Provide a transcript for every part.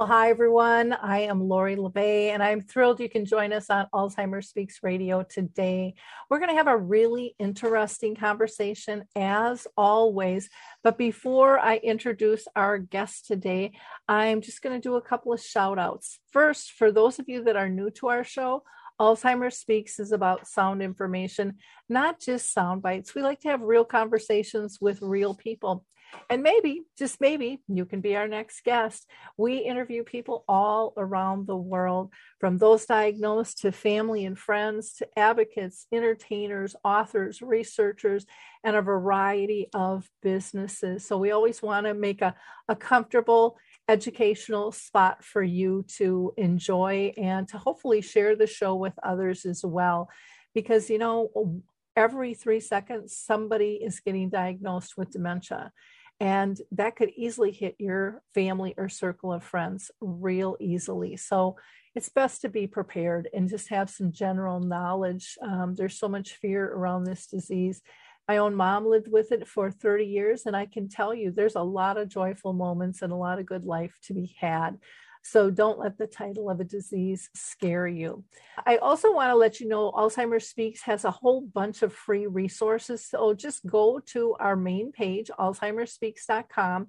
Well, hi, everyone. I am Lori La Bey, and I'm thrilled you can join us on Alzheimer's Speaks Radio today. We're going to have a really interesting conversation, as always. But before I introduce our guest today, I'm just going to do a couple of shout outs. First, for those of you that are new to our show, Alzheimer's Speaks is about sound information, not just sound bites. We like to have real conversations with real people. And maybe, just maybe, you can be our next guest. We interview people all around the world, from those diagnosed to family and friends to advocates, entertainers, authors, researchers, and a variety of businesses. So we always want to make a, a comfortable, educational spot for you to enjoy and to hopefully share the show with others as well. Because, you know, every three seconds, somebody is getting diagnosed with dementia. And that could easily hit your family or circle of friends real easily. So it's best to be prepared and just have some general knowledge. Um, there's so much fear around this disease. My own mom lived with it for 30 years, and I can tell you there's a lot of joyful moments and a lot of good life to be had. So don't let the title of a disease scare you. I also want to let you know Alzheimer's Speaks has a whole bunch of free resources. So just go to our main page, alzheimersspeaks.com,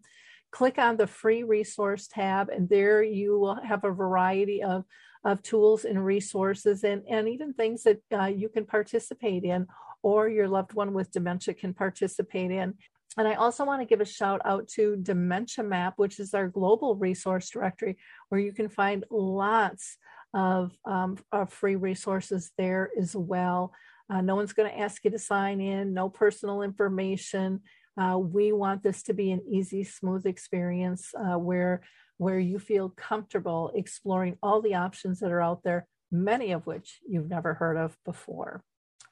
click on the free resource tab, and there you will have a variety of, of tools and resources and, and even things that uh, you can participate in or your loved one with dementia can participate in. And I also want to give a shout out to Dementia Map, which is our global resource directory, where you can find lots of, um, of free resources there as well. Uh, no one's going to ask you to sign in, no personal information. Uh, we want this to be an easy, smooth experience uh, where, where you feel comfortable exploring all the options that are out there, many of which you've never heard of before.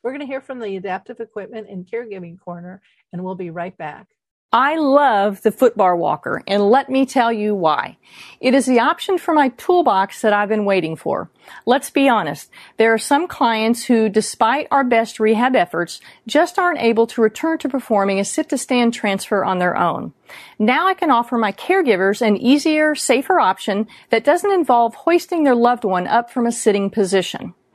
We're going to hear from the Adaptive Equipment and Caregiving Corner, and we'll be right back. I love the footbar walker, and let me tell you why. It is the option for my toolbox that I've been waiting for. Let's be honest. There are some clients who, despite our best rehab efforts, just aren't able to return to performing a sit-to-stand transfer on their own. Now I can offer my caregivers an easier, safer option that doesn't involve hoisting their loved one up from a sitting position.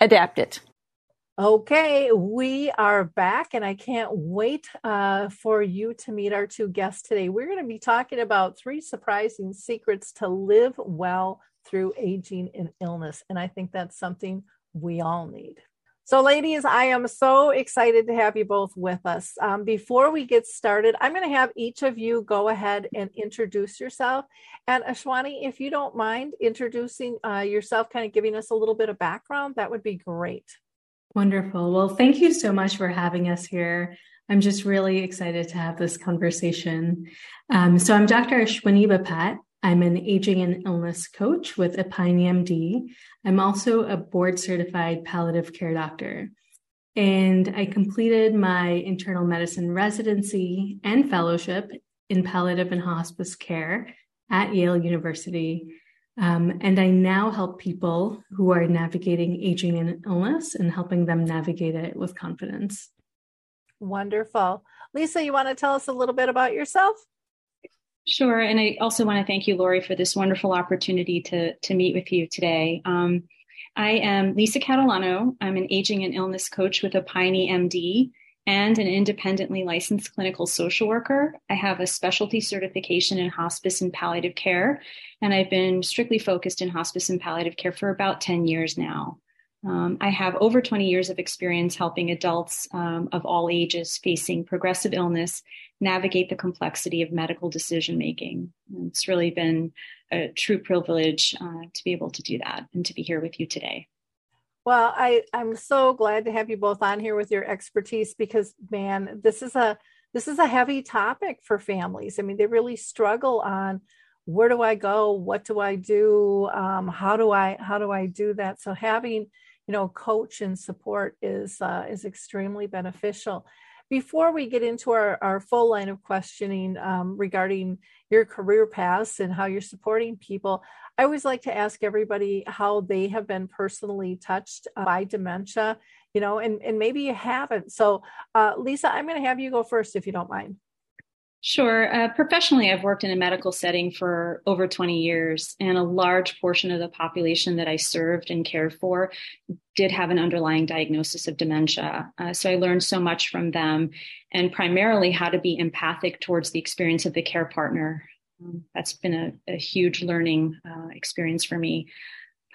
adapt it. Okay, we are back, and I can't wait uh, for you to meet our two guests today. We're going to be talking about three surprising secrets to live well through aging and illness. And I think that's something we all need. So, ladies, I am so excited to have you both with us. Um, before we get started, I'm going to have each of you go ahead and introduce yourself. And Ashwini, if you don't mind introducing uh, yourself, kind of giving us a little bit of background, that would be great. Wonderful. Well, thank you so much for having us here. I'm just really excited to have this conversation. Um, so, I'm Dr. Ashwini Bapat. I'm an aging and illness coach with EpioneMD. I'm also a board certified palliative care doctor. And I completed my internal medicine residency and fellowship in palliative and hospice care at Yale University Um, and I now help people who are navigating aging and illness and helping them navigate it with confidence. Wonderful. Lisa, you want to tell us a little bit about yourself? Sure. And I also want to thank you, Lori, for this wonderful opportunity to, to meet with you today. Um, I am Lisa Catalano. I'm an aging and illness coach with a EpioneMD and an independently licensed clinical social worker. I have a specialty certification in hospice and palliative care, and I've been strictly focused in hospice and palliative care for about 10 years now. Um, I have over 20 years of experience helping adults um, of all ages facing progressive illness navigate the complexity of medical decision making. It's really been a true privilege uh, to be able to do that and to be here with you today. Well, I, I'm so glad to have you both on here with your expertise because man, this is a this is a heavy topic for families. I mean, they really struggle on where do I go, what do I do, um, how do I how do I do that. So having you know coach and support is uh, is extremely beneficial before we get into our, our full line of questioning um, regarding your career paths and how you're supporting people, I always like to ask everybody how they have been personally touched by dementia, you know, and, and maybe you haven't. So, uh, Lisa, I'm going to have you go first if you don't mind. Sure. Uh, professionally, I've worked in a medical setting for over 20 years, and a large portion of the population that I served and cared for did have an underlying diagnosis of dementia. Uh, so I learned so much from them, and primarily how to be empathic towards the experience of the care partner. Um, that's been a, a huge learning uh, experience for me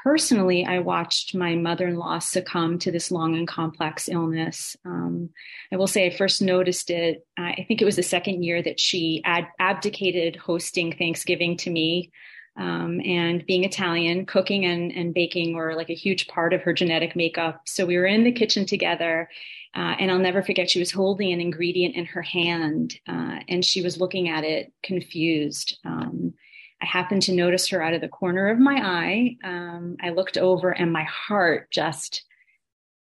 personally, I watched my mother in law succumb to this long and complex illness. Um, I will say I first noticed it, I think it was the second year that she ad- abdicated hosting Thanksgiving to me. Um, and being Italian, cooking and, and baking were like a huge part of her genetic makeup. So we were in the kitchen together. Uh, and I'll never forget, she was holding an ingredient in her hand uh, and she was looking at it confused. Um, I happened to notice her out of the corner of my eye. Um, I looked over and my heart just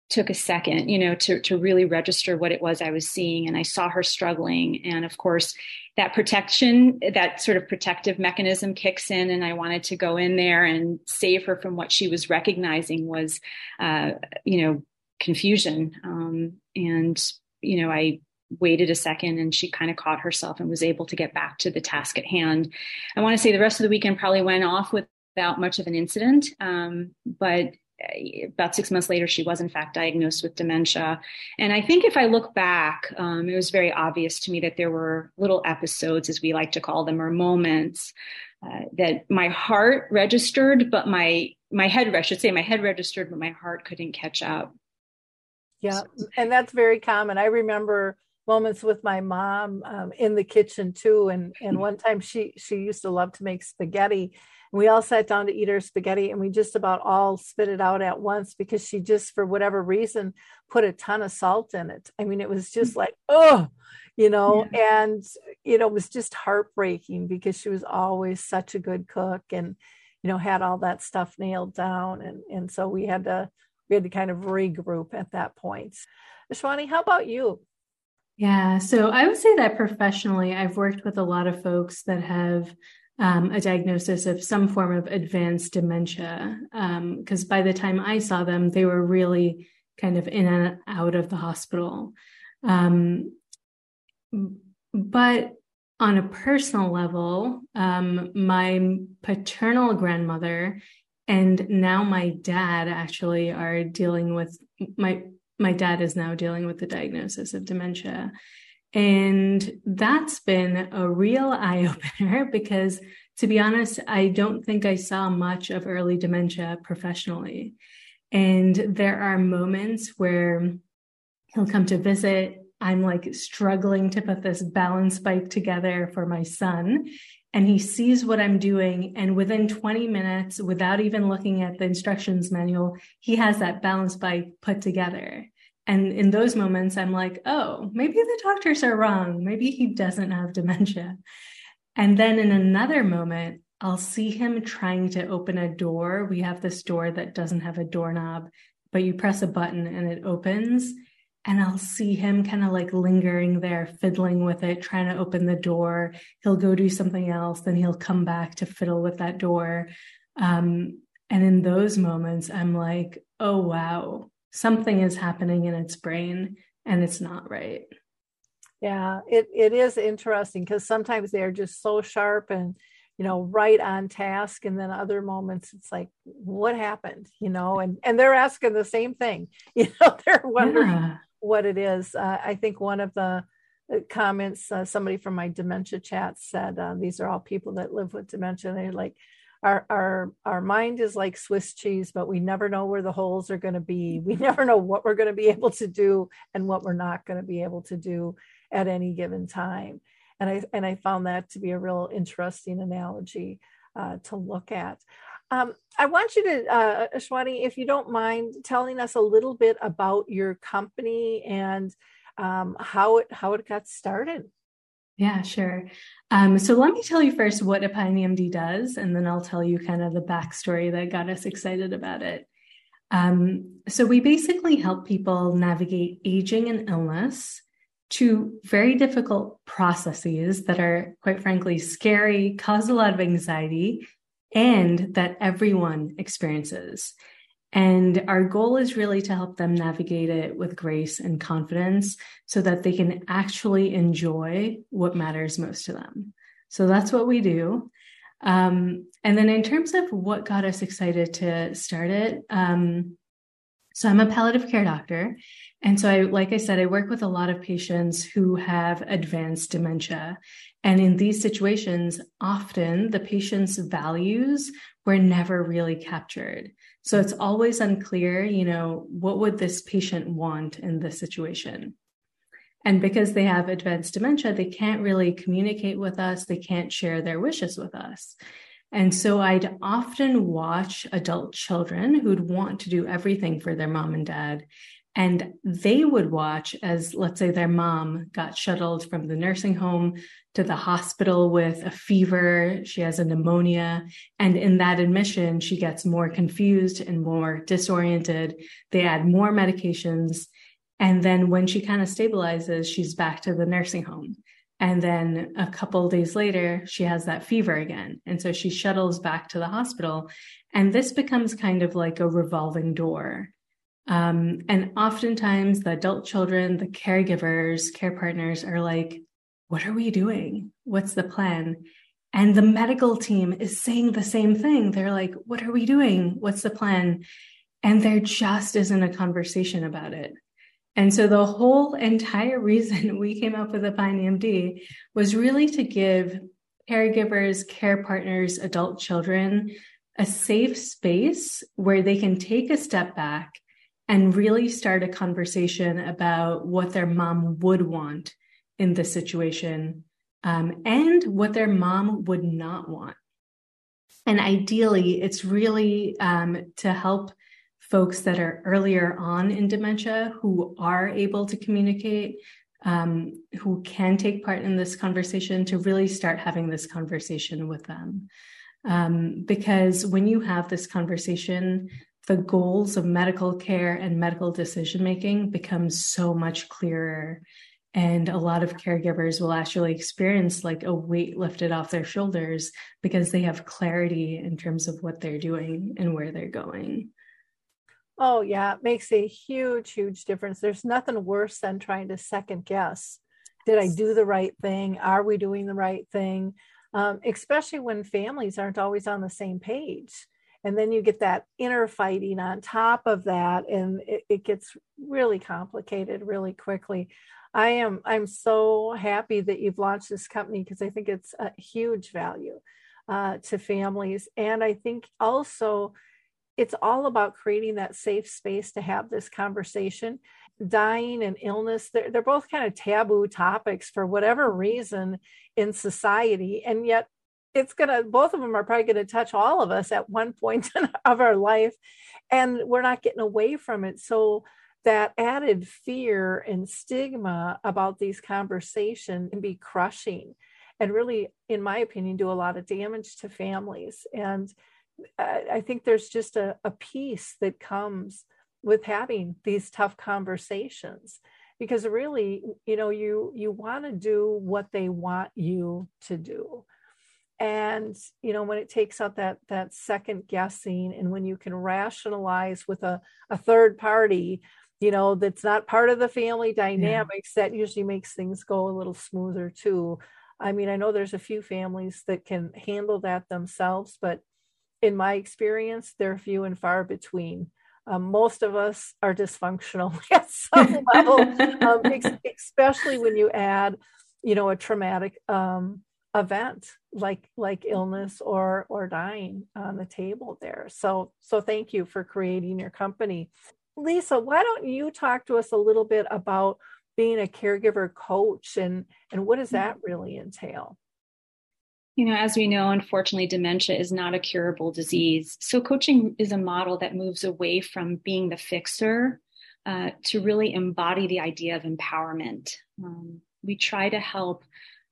took a second, you know, to, to really register what it was I was seeing. And I saw her struggling. And of course, that protection, that sort of protective mechanism kicks in. And I wanted to go in there and save her from what she was recognizing was, uh, you know, confusion. Um, and, you know, I waited a second and she kind of caught herself and was able to get back to the task at hand. I want to say the rest of the weekend probably went off without much of an incident, um, but uh, about six months later, she was in fact diagnosed with dementia. And I think if I look back, um, it was very obvious to me that there were little episodes, as we like to call them, or moments uh, that my heart registered, but my my head, I should say, my head registered, but my heart couldn't catch up. Yeah, and that's very common. I remember moments with my mom um, in the kitchen too. And and one time she she used to love to make spaghetti. And we all sat down to eat her spaghetti and we just about all spit it out at once because she just for whatever reason put a ton of salt in it. I mean, it was just like, oh, you know, yeah. and you know, it was just heartbreaking because she was always such a good cook and you know had all that stuff nailed down and and so we had to we had to kind of regroup at that point. Ashwini, how about you? Yeah. So I would say that professionally, I've worked with a lot of folks that have um, a diagnosis of some form of advanced dementia. Because um, by the time I saw them, they were really kind of in and out of the hospital. Um, but on a personal level, um, my paternal grandmother and now my dad actually are dealing with my my dad is now dealing with the diagnosis of dementia. And that's been a real eye opener because, to be honest, I don't think I saw much of early dementia professionally. And there are moments where he'll come to visit. I'm like struggling to put this balance bike together for my son. And he sees what I'm doing. And within 20 minutes, without even looking at the instructions manual, he has that balance bike put together. And in those moments, I'm like, oh, maybe the doctors are wrong. Maybe he doesn't have dementia. And then in another moment, I'll see him trying to open a door. We have this door that doesn't have a doorknob, but you press a button and it opens. And I'll see him kind of like lingering there, fiddling with it, trying to open the door. He'll go do something else, then he'll come back to fiddle with that door. Um, and in those moments, I'm like, oh, wow, something is happening in its brain and it's not right. Yeah, it, it is interesting because sometimes they're just so sharp and, you know, right on task. And then other moments it's like, what happened? You know, and, and they're asking the same thing. You know, they're wondering yeah. what it is. Uh, I think one of the comments, uh, somebody from my dementia chat said, uh, these are all people that live with dementia. They're like, our our our mind is like swiss cheese but we never know where the holes are going to be. We never know what we're going to be able to do and what we're not going to be able to do at any given time. And i and i found that to be a real interesting analogy uh, to look at. Um, I want you to, uh, Ashwini, if you don't mind, telling us a little bit about your company and um, how it how it got started. Yeah, sure. Um, so let me tell you first what EpioneMD does, and then I'll tell you kind of the backstory that got us excited about it. Um, so we basically help people navigate aging and illness to very difficult processes that are, quite frankly, scary, cause a lot of anxiety, and that everyone experiences. And our goal is really to help them navigate it with grace and confidence so that they can actually enjoy what matters most to them. So that's what we do. Um, and then in terms of what got us excited to start it, um, so I'm a palliative care doctor. And so I, like I said, I work with a lot of patients who have advanced dementia. And in these situations, often the patient's values were never really captured. So it's always unclear, you know, what would this patient want in this situation? And because they have advanced dementia, they can't really communicate with us. They can't share their wishes with us. And so I'd often watch adult children who'd want to do everything for their mom and dad. And they would watch as, let's say, their mom got shuttled from the nursing home to the hospital with a fever. She has a pneumonia. And in that admission, she gets more confused and more disoriented. They add more medications. And then when she kind of stabilizes, she's back to the nursing home. And then a couple days later, she has that fever again. And so she shuttles back to the hospital. And this becomes kind of like a revolving door um, and oftentimes, the adult children, the caregivers, care partners are like, What are we doing? What's the plan? And the medical team is saying the same thing. They're like, What are we doing? What's the plan? And there just isn't a conversation about it. And so the whole entire reason we came up with EpioneMD was really to give caregivers, care partners, adult children a safe space where they can take a step back and really start a conversation about what their mom would want in this situation um, and what their mom would not want. And ideally, it's really um, to help folks that are earlier on in dementia who are able to communicate, um, who can take part in this conversation, to really start having this conversation with them. Um, because when you have this conversation, the goals of medical care and medical decision making becomes so much clearer and a lot of caregivers will actually experience like a weight lifted off their shoulders because they have clarity in terms of what they're doing and where they're going. Oh yeah it makes a huge huge difference. There's nothing worse than trying to second guess. Did i do the right thing? Are we doing the right thing? Um, especially when families aren't always on the same page. And then you get that inner fighting on top of that and it, it gets really complicated really quickly i am i'm so happy that you've launched this company because i think it's a huge value uh, to families. And i think also it's all about creating that safe space to have this conversation. Dying and illness they're, they're both kind of taboo topics for whatever reason in society. And yet it's gonna both of them are probably gonna touch all of us at one point of our life and we're not getting away from it. So that added fear and stigma about these conversations can be crushing and really in my opinion do a lot of damage to families. And i think there's just a, a peace that comes with having these tough conversations because really you know you you want to do what they want you to do. And you know when it takes out that that second guessing and when you can rationalize with a, a third party you know that's not part of the family dynamics yeah. that usually makes things go a little smoother too. I mean i know there's a few families that can handle that themselves but in my experience they're few and far between. Um, most of us are dysfunctional at some level um, ex- especially when you add you know a traumatic um, event like like illness or or dying on the table there. So so thank you for creating your company lisa why don't you talk to us a little bit about being a caregiver coach and and what does that really entail? You know as we know unfortunately dementia is not a curable disease. So coaching is a model that moves away from being the fixer uh, to really embody the idea of empowerment. Um, we try to help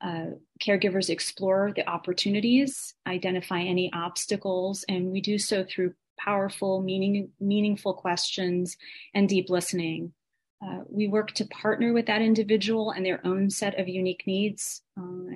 uh, caregivers explore the opportunities, identify any obstacles, and we do so through powerful, meaning, meaningful questions and deep listening. Uh, we work to partner with that individual and their own set of unique needs. Uh,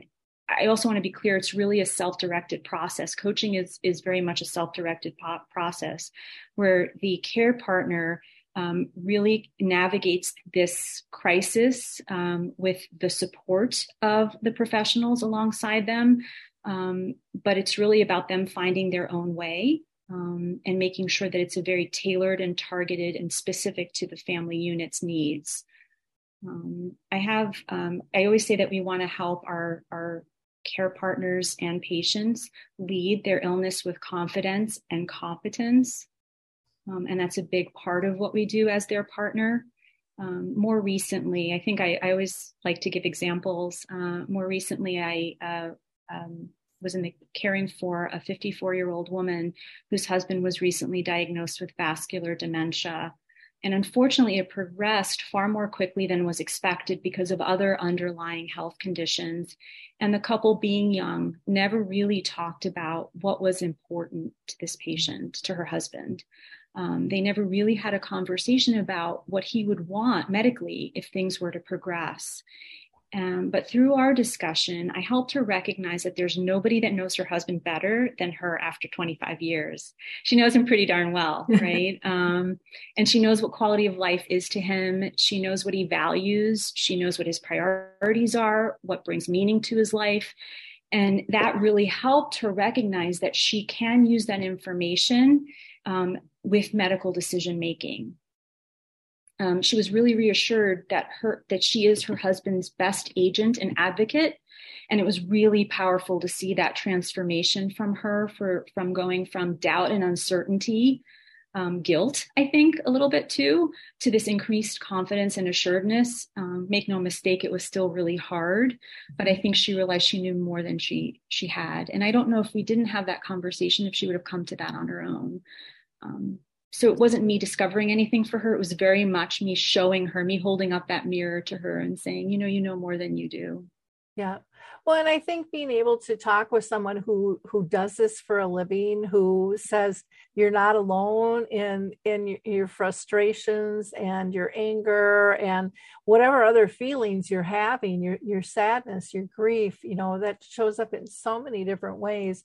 I also want to be clear; it's really a self-directed process. Coaching is is very much a self-directed po- process, where the care partner um, really navigates this crisis um, with the support of the professionals alongside them. Um, but it's really about them finding their own way um, and making sure that it's a very tailored and targeted and specific to the family unit's needs. Um, I have, um, I always say that we want to help our, our care partners and patients lead their illness with confidence and competence um, and that's a big part of what we do as their partner. Um, more recently, I think I, I, always like to give examples. Uh, more recently, I uh, um, was in the caring for a 54 year old woman whose husband was recently diagnosed with vascular dementia. And unfortunately, it progressed far more quickly than was expected because of other underlying health conditions. And the couple, being young, never really talked about what was important to this patient, to her husband. Um, they never really had a conversation about what he would want medically if things were to progress. Um, but through our discussion, I helped her recognize that there's nobody that knows her husband better than her after 25 years. She knows him pretty darn well, right? um, and she knows what quality of life is to him. She knows what he values. She knows what his priorities are, what brings meaning to his life. And that really helped her recognize that she can use that information um, with medical decision making. Um, she was really reassured that her that she is her husband's best agent and advocate, and it was really powerful to see that transformation from her for from going from doubt and uncertainty, um, guilt, I think a little bit too, to this increased confidence and assuredness. Um, make no mistake, it was still really hard, but I think she realized she knew more than she she had, and I don't know if we didn't have that conversation if she would have come to that on her own. Um, so it wasn't me discovering anything for her. It was very much me showing her, me holding up that mirror to her and saying, you know, you know more than you do. Yeah. Well, and I think being able to talk with someone who who does this for a living, who says you're not alone in in your frustrations and your anger and whatever other feelings you're having, your your sadness, your grief, you know, that shows up in so many different ways.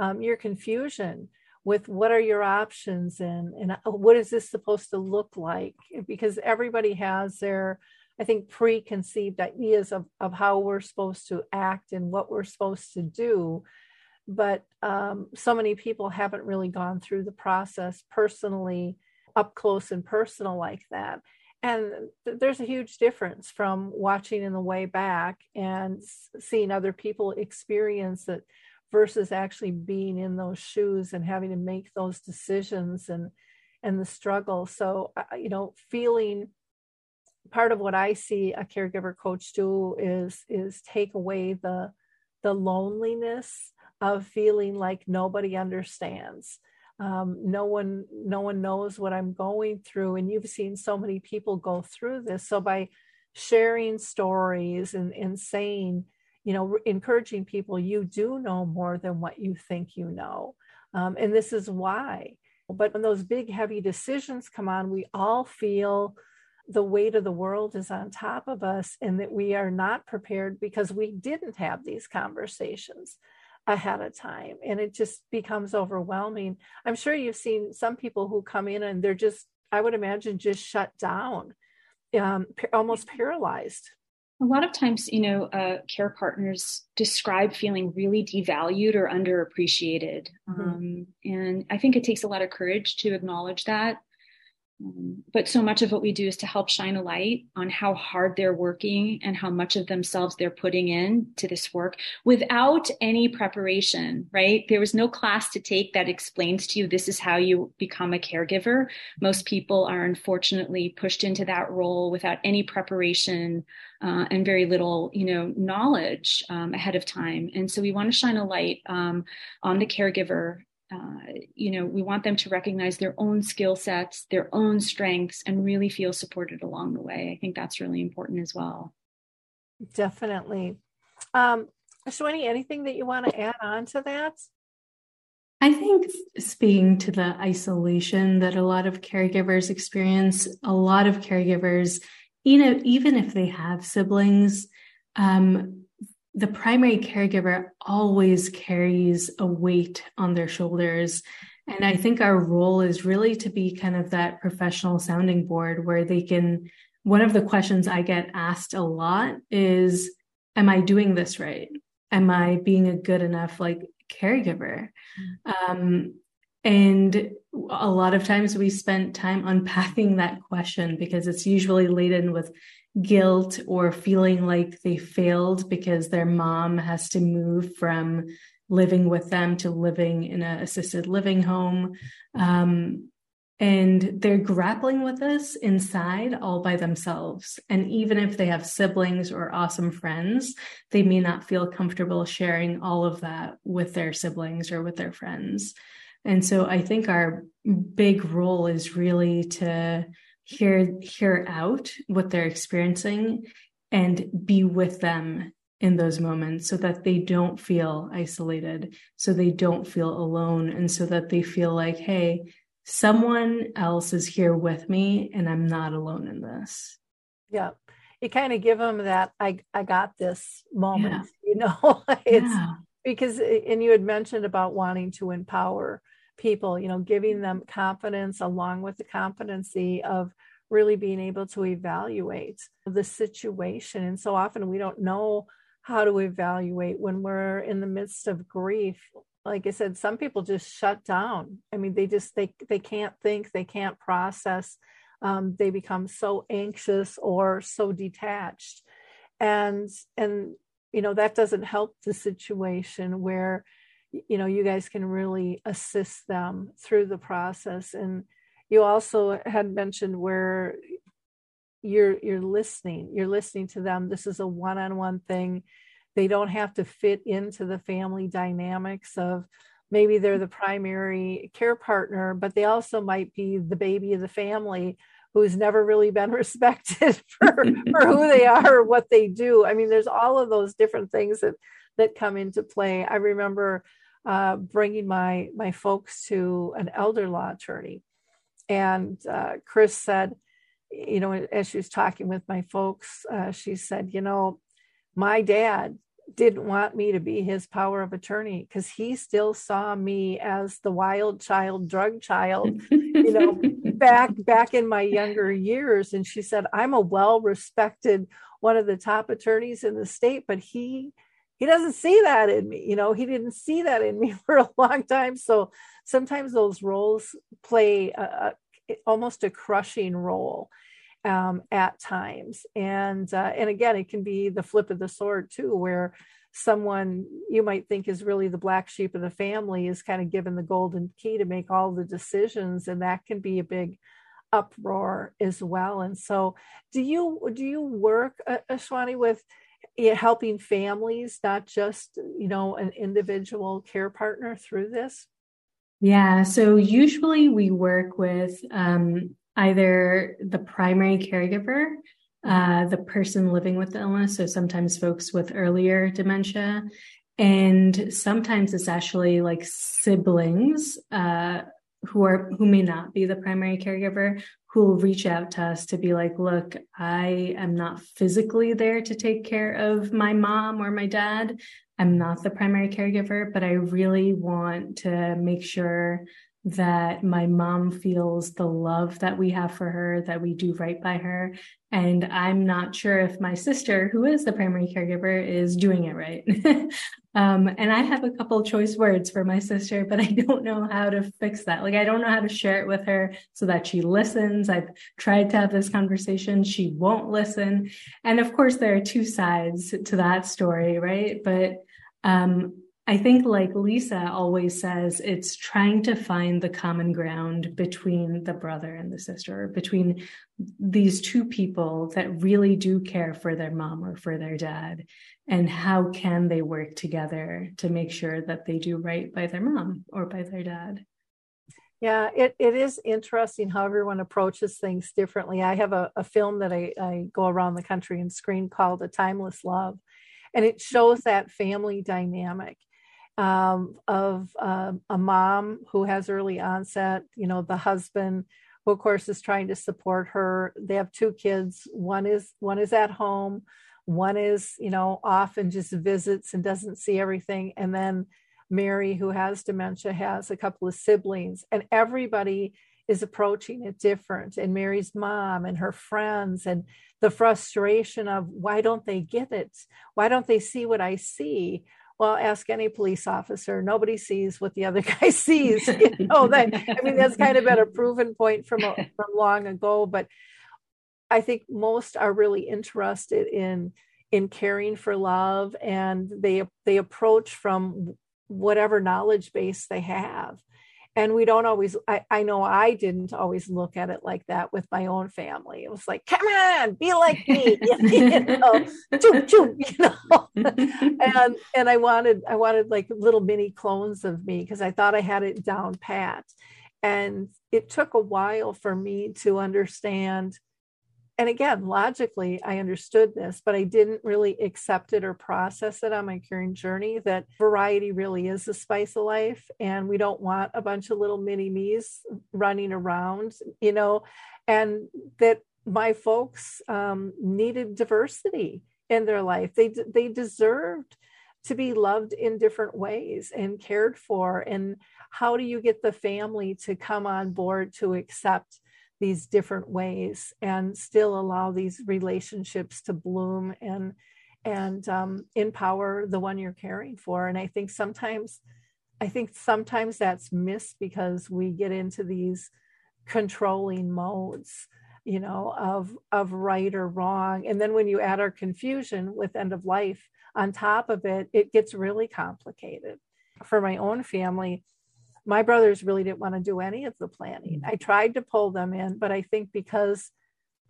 Um, your confusion, with what are your options and and uh, what is this supposed to look like? Because everybody has their i think preconceived ideas of, of how we're supposed to act and what we're supposed to do. But um, so many people haven't really gone through the process personally up close and personal like that. And th- there's a huge difference from watching in the way back and seeing other people experience it versus actually being in those shoes and having to make those decisions and and the struggle. So you know feeling part of what i see a caregiver coach do is is take away the the loneliness of feeling like nobody understands. Um, no one no one knows what i'm going through. And you've seen so many people go through this. So by sharing stories and, and saying you know, encouraging people, you do know more than what you think you know. Um, and this is why. But when those big, heavy decisions come on, we all feel the weight of the world is on top of us and that we are not prepared because we didn't have these conversations. ahead of time and it just becomes overwhelming i'm sure you've seen some people who come in and they're just i would imagine just shut down um, almost paralyzed a lot of times you know uh, care partners describe feeling really devalued or underappreciated mm-hmm. um, and i think it takes a lot of courage to acknowledge that um, but so much of what we do is to help shine a light on how hard they're working and how much of themselves they're putting in to this work without any preparation, right? There was no class to take that explains to you this is how you become a caregiver. Most people are unfortunately pushed into that role without any preparation uh, and very little, you know, knowledge um, ahead of time. And so we want to shine a light um, on the caregiver uh, you know, we want them to recognize their own skill sets, their own strengths, and really feel supported along the way. I think that's really important as well. Definitely. Um, Ashwini, anything that you want to add on to that? I think speaking to the isolation that a lot of caregivers experience, a lot of caregivers, you know, even if they have siblings, um, the primary caregiver always carries a weight on their shoulders. And I think our role is really to be kind of that professional sounding board where they can. One of the questions I get asked a lot is Am I doing this right? Am I being a good enough like caregiver? Mm-hmm. Um, and a lot of times we spent time unpacking that question because it's usually laden with guilt or feeling like they failed because their mom has to move from living with them to living in an assisted living home. Um, and they're grappling with this inside all by themselves. And even if they have siblings or awesome friends, they may not feel comfortable sharing all of that with their siblings or with their friends. And so I think our big role is really to hear hear out what they're experiencing and be with them in those moments so that they don't feel isolated so they don't feel alone and so that they feel like hey someone else is here with me and i'm not alone in this yeah you kind of give them that i i got this moment yeah. you know it's yeah. because and you had mentioned about wanting to empower people, you know, giving them confidence along with the competency of really being able to evaluate the situation. And so often we don't know how to evaluate when we're in the midst of grief. Like I said, some people just shut down. I mean, they just they they can't think, they can't process. Um, they become so anxious or so detached, and and you know that doesn't help the situation where you know you guys can really assist them through the process. And you also had mentioned where you're you're listening you're listening to them. This is a one-on-one thing. They don't have to fit into the family dynamics of maybe they're the primary care partner but they also might be the baby of the family who's never really been respected for, for who they are or what they do. I mean there's all of those different things that that come into play. I remember uh, bringing my my folks to an elder law attorney, and uh, Chris said, you know, as she was talking with my folks, uh, she said, you know, my dad didn't want me to be his power of attorney because he still saw me as the wild child drug child you know back back in my younger years. And she said i'm a well respected one of the top attorneys in the state but he he doesn't see that in me you know he didn't see that in me for a long time. So sometimes those roles play a, a, almost a crushing role um, at times. And uh, and again it can be the flip of the sword too where someone you might think is really the black sheep of the family is kind of given the golden key to make all the decisions and that can be a big uproar as well. And so do you do you work uh, ashwini with helping families, not just, you know, an individual care partner through this? Yeah. So usually we work with um, either the primary caregiver, uh, the person living with the illness. So sometimes folks with earlier dementia. And sometimes it's actually like siblings uh, who are who may not be the primary caregiver who will reach out to us to be like, look, I am not physically there to take care of my mom or my dad, I'm not the primary caregiver, but I really want to make sure that my mom feels the love that we have for her, that we do right by her. And I'm not sure if my sister, who is the primary caregiver, is doing it right. um, and I have a couple choice words for my sister, but I don't know how to fix that. Like, I don't know how to share it with her so that she listens. I've tried to have this conversation. She won't listen. And of course, there are two sides to that story, right? But um, I think, like Lisa always says, it's trying to find the common ground between the brother and the sister, between these two people that really do care for their mom or for their dad. And how can they work together to make sure that they do right by their mom or by their dad? Yeah, it, it is interesting how everyone approaches things differently. I have a, a film that I, I go around the country and screen called A Timeless Love, and it shows that family dynamic um, of uh, a mom who has early onset, you know, the husband who of course is trying to support her. They have two kids. One is one is at home, one is, you know, off and just visits and doesn't see everything. And then Mary, who has dementia, has a couple of siblings, and everybody is approaching it different. And Mary's mom and her friends, and the frustration of why don't they get it? Why don't they see what I see? Well ask any police officer. Nobody sees what the other guy sees you know that i mean that's kind of been a proven point from from long ago but i think most are really interested in in caring for love and they they approach from whatever knowledge base they have and we don't always I, I know i didn't always look at it like that with my own family it was like come on be like me you know, choo, choo, you know? and and i wanted i wanted like little mini clones of me because i thought i had it down pat and it took a while for me to understand and again, logically, I understood this, but I didn't really accept it or process it on my curing journey that variety really is the spice of life. And we don't want a bunch of little mini me's running around, you know, and that my folks um, needed diversity in their life. They, they deserved to be loved in different ways and cared for. And how do you get the family to come on board to accept? These different ways and still allow these relationships to bloom and and um, empower the one you're caring for. And i think sometimes i think sometimes that's missed because we get into these controlling modes you know of of right or wrong. And then when you add our confusion with end of life on top of it it gets really complicated. For my own family my brothers really didn't want to do any of the planning. Mm-hmm. I tried to pull them in, but I think because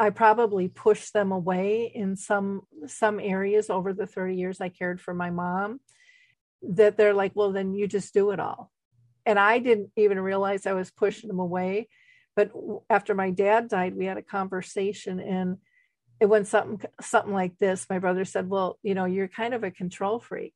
I probably pushed them away in some some areas over the 30 years I cared for my mom that they're like, well, then you just do it all. And I didn't even realize I was pushing them away. But after my dad died, we had a conversation and it went something something like this. My brother said, Well, you know, you're kind of a control freak.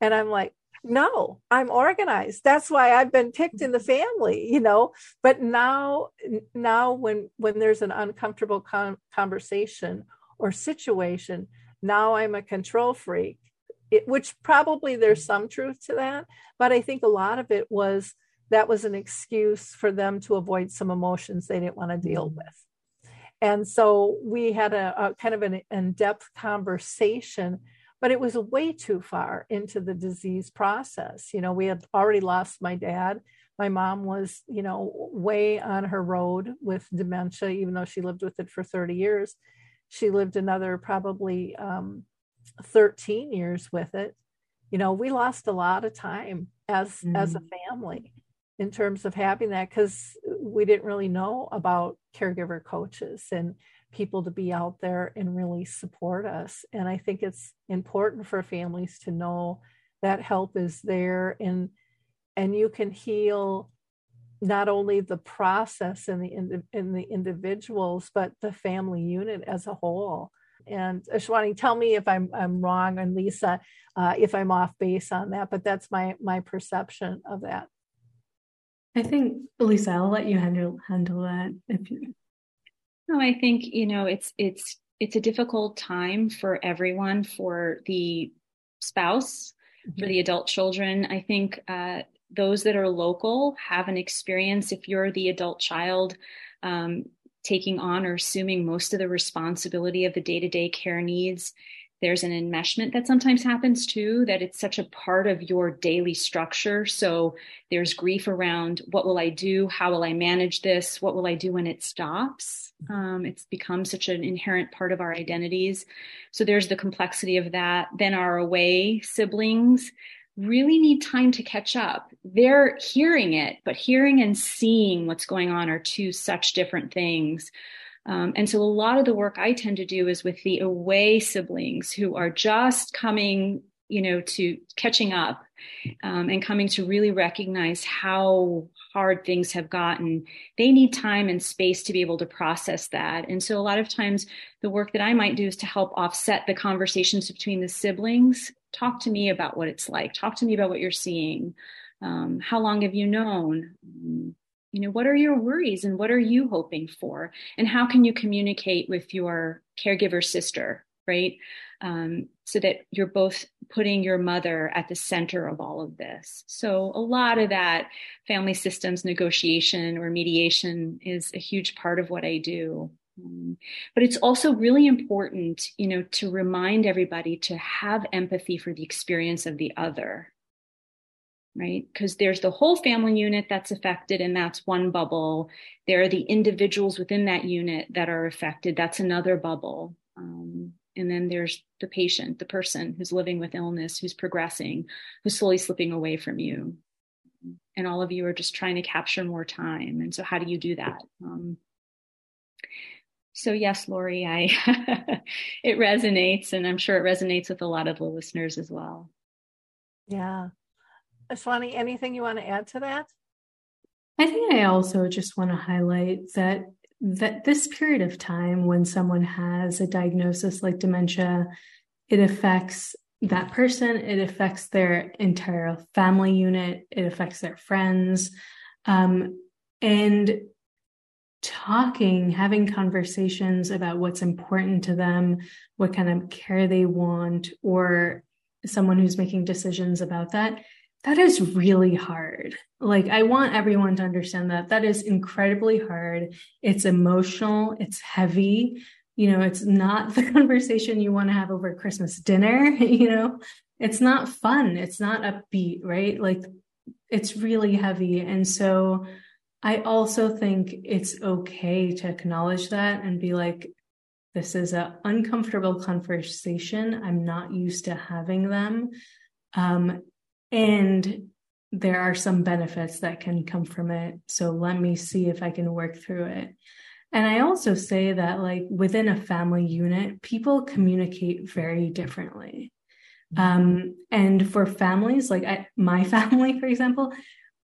And I'm like, no i'm organized. That's why i've been picked in the family you know? But now now when when there's an uncomfortable con- conversation or situation now i'm a control freak it, which probably there's some truth to that but i think a lot of it was that was an excuse for them to avoid some emotions they didn't want to deal mm-hmm. with. And so we had a, a kind of an in-depth conversation but it was way too far into the disease process. You know, we had already lost my dad. My mom was, you know, way on her road with dementia, even though she lived with it for 30 years. She lived another probably um, 13 years with it. You know, we lost a lot of time as mm. as a mm. family in terms of having that because we didn't really know about caregiver coaches and people to be out there and really support us. And I think it's important for families to know that help is there and and you can heal not only the process and the in the individuals but the family unit as a whole and Ashwini, tell me if I'm I'm wrong, and Lisa, uh, if I'm off base on that. But that's my my perception of that. I think Lisa, I'll let you handle handle that if you. No, I think, you know, it's it's it's a difficult time for everyone, for the spouse, for the adult children. I think uh, those that are local have an experience. If you're the adult child, um, taking on or assuming most of the responsibility of the day to day care needs, there's an enmeshment that sometimes happens too, that it's such a part of your daily structure. So there's grief around what will I do? How will I manage this? What will I do when it stops? Um, it's become such an inherent part of our identities. So there's the complexity of that. Then our away siblings really need time to catch up. They're hearing it, but hearing and seeing what's going on are two such different things. Um, and so a lot of the work I tend to do is with the away siblings who are just coming, you know, to catching up um, and coming to really recognize how hard things have gotten. They need time and space to be able to process that. And so a lot of times the work that I might do is to help offset the conversations between the siblings. Talk to me about what it's like. Talk to me about what you're seeing. Um, how long have you known? You know what are your worries and what are you hoping for? And how can you communicate with your caregiver sister right? Um, so that you're both putting your mother at the center of all of this. So a lot of that family systems negotiation or mediation is a huge part of what i do. Um, but it's also really important you know to remind everybody to have empathy for the experience of the other right? Because there's the whole family unit that's affected, and that's one bubble. There are the individuals within that unit that are affected, that's another bubble. Um, and then there's the patient, the person who's living with illness, who's progressing, who's slowly slipping away from you. And all of you are just trying to capture more time. And so, how do you do that? Um, so yes, Lori, I it resonates, and I'm sure it resonates with a lot of the listeners as well. Yeah, Ashwini, anything you want to add to that? I think I also just want to highlight that that this period of time when someone has a diagnosis like dementia, it affects that person, it affects their entire family unit, it affects their friends. Um, and talking, having conversations about what's important to them, what kind of care they want, or someone who's making decisions about that that is really hard. Like, I want everyone to understand that that is incredibly hard. It's emotional, it's heavy. You know, it's not the conversation you want to have over Christmas dinner. You know, it's not fun, it's not upbeat, right? Like, it's really heavy. And so, I also think it's okay to acknowledge that and be like, this is an uncomfortable conversation. I'm not used to having them. Um, and there are some benefits that can come from it. So let me see if I can work through it. And I also say that, like, within a family unit, people communicate very differently. Mm-hmm. Um, and for families, like I, my family, for example,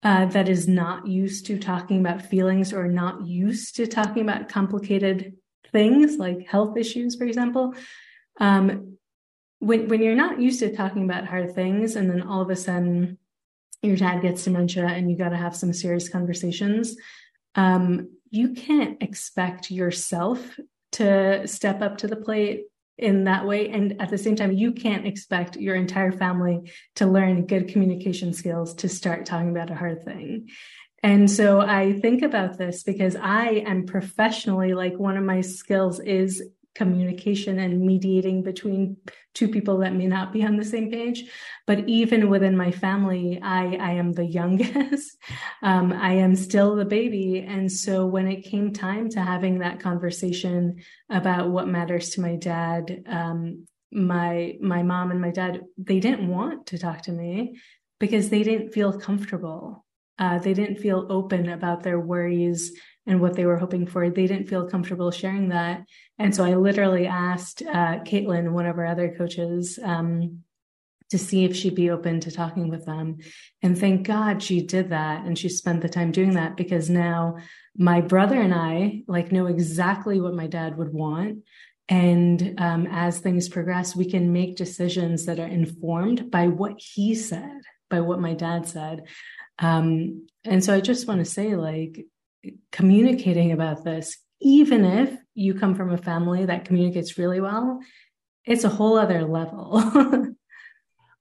uh, that is not used to talking about feelings or not used to talking about complicated things like health issues, for example, um, when when you're not used to talking about hard things and then all of a sudden your dad gets dementia and you got to have some serious conversations um, you can't expect yourself to step up to the plate in that way. And at the same time you can't expect your entire family to learn good communication skills to start talking about a hard thing. And so I think about this because I am professionally like one of my skills is communication and mediating between two people that may not be on the same page. But even within my family i i am the youngest. Um, i am still the baby. And so when it came time to having that conversation about what matters to my dad um, my my mom and my dad they didn't want to talk to me because they didn't feel comfortable. Uh, they didn't feel open about their worries and what they were hoping for. They didn't feel comfortable sharing that. And so I literally asked uh, Caitlin, one of our other coaches, um, to see if she'd be open to talking with them. And thank God she did that. And she spent the time doing that because now my brother and I like know exactly what my dad would want. And um, as things progress, we can make decisions that are informed by what he said, by what my dad said. Um, and so I just want to say, like, communicating about this, even if you come from a family that communicates really well, it's a whole other level.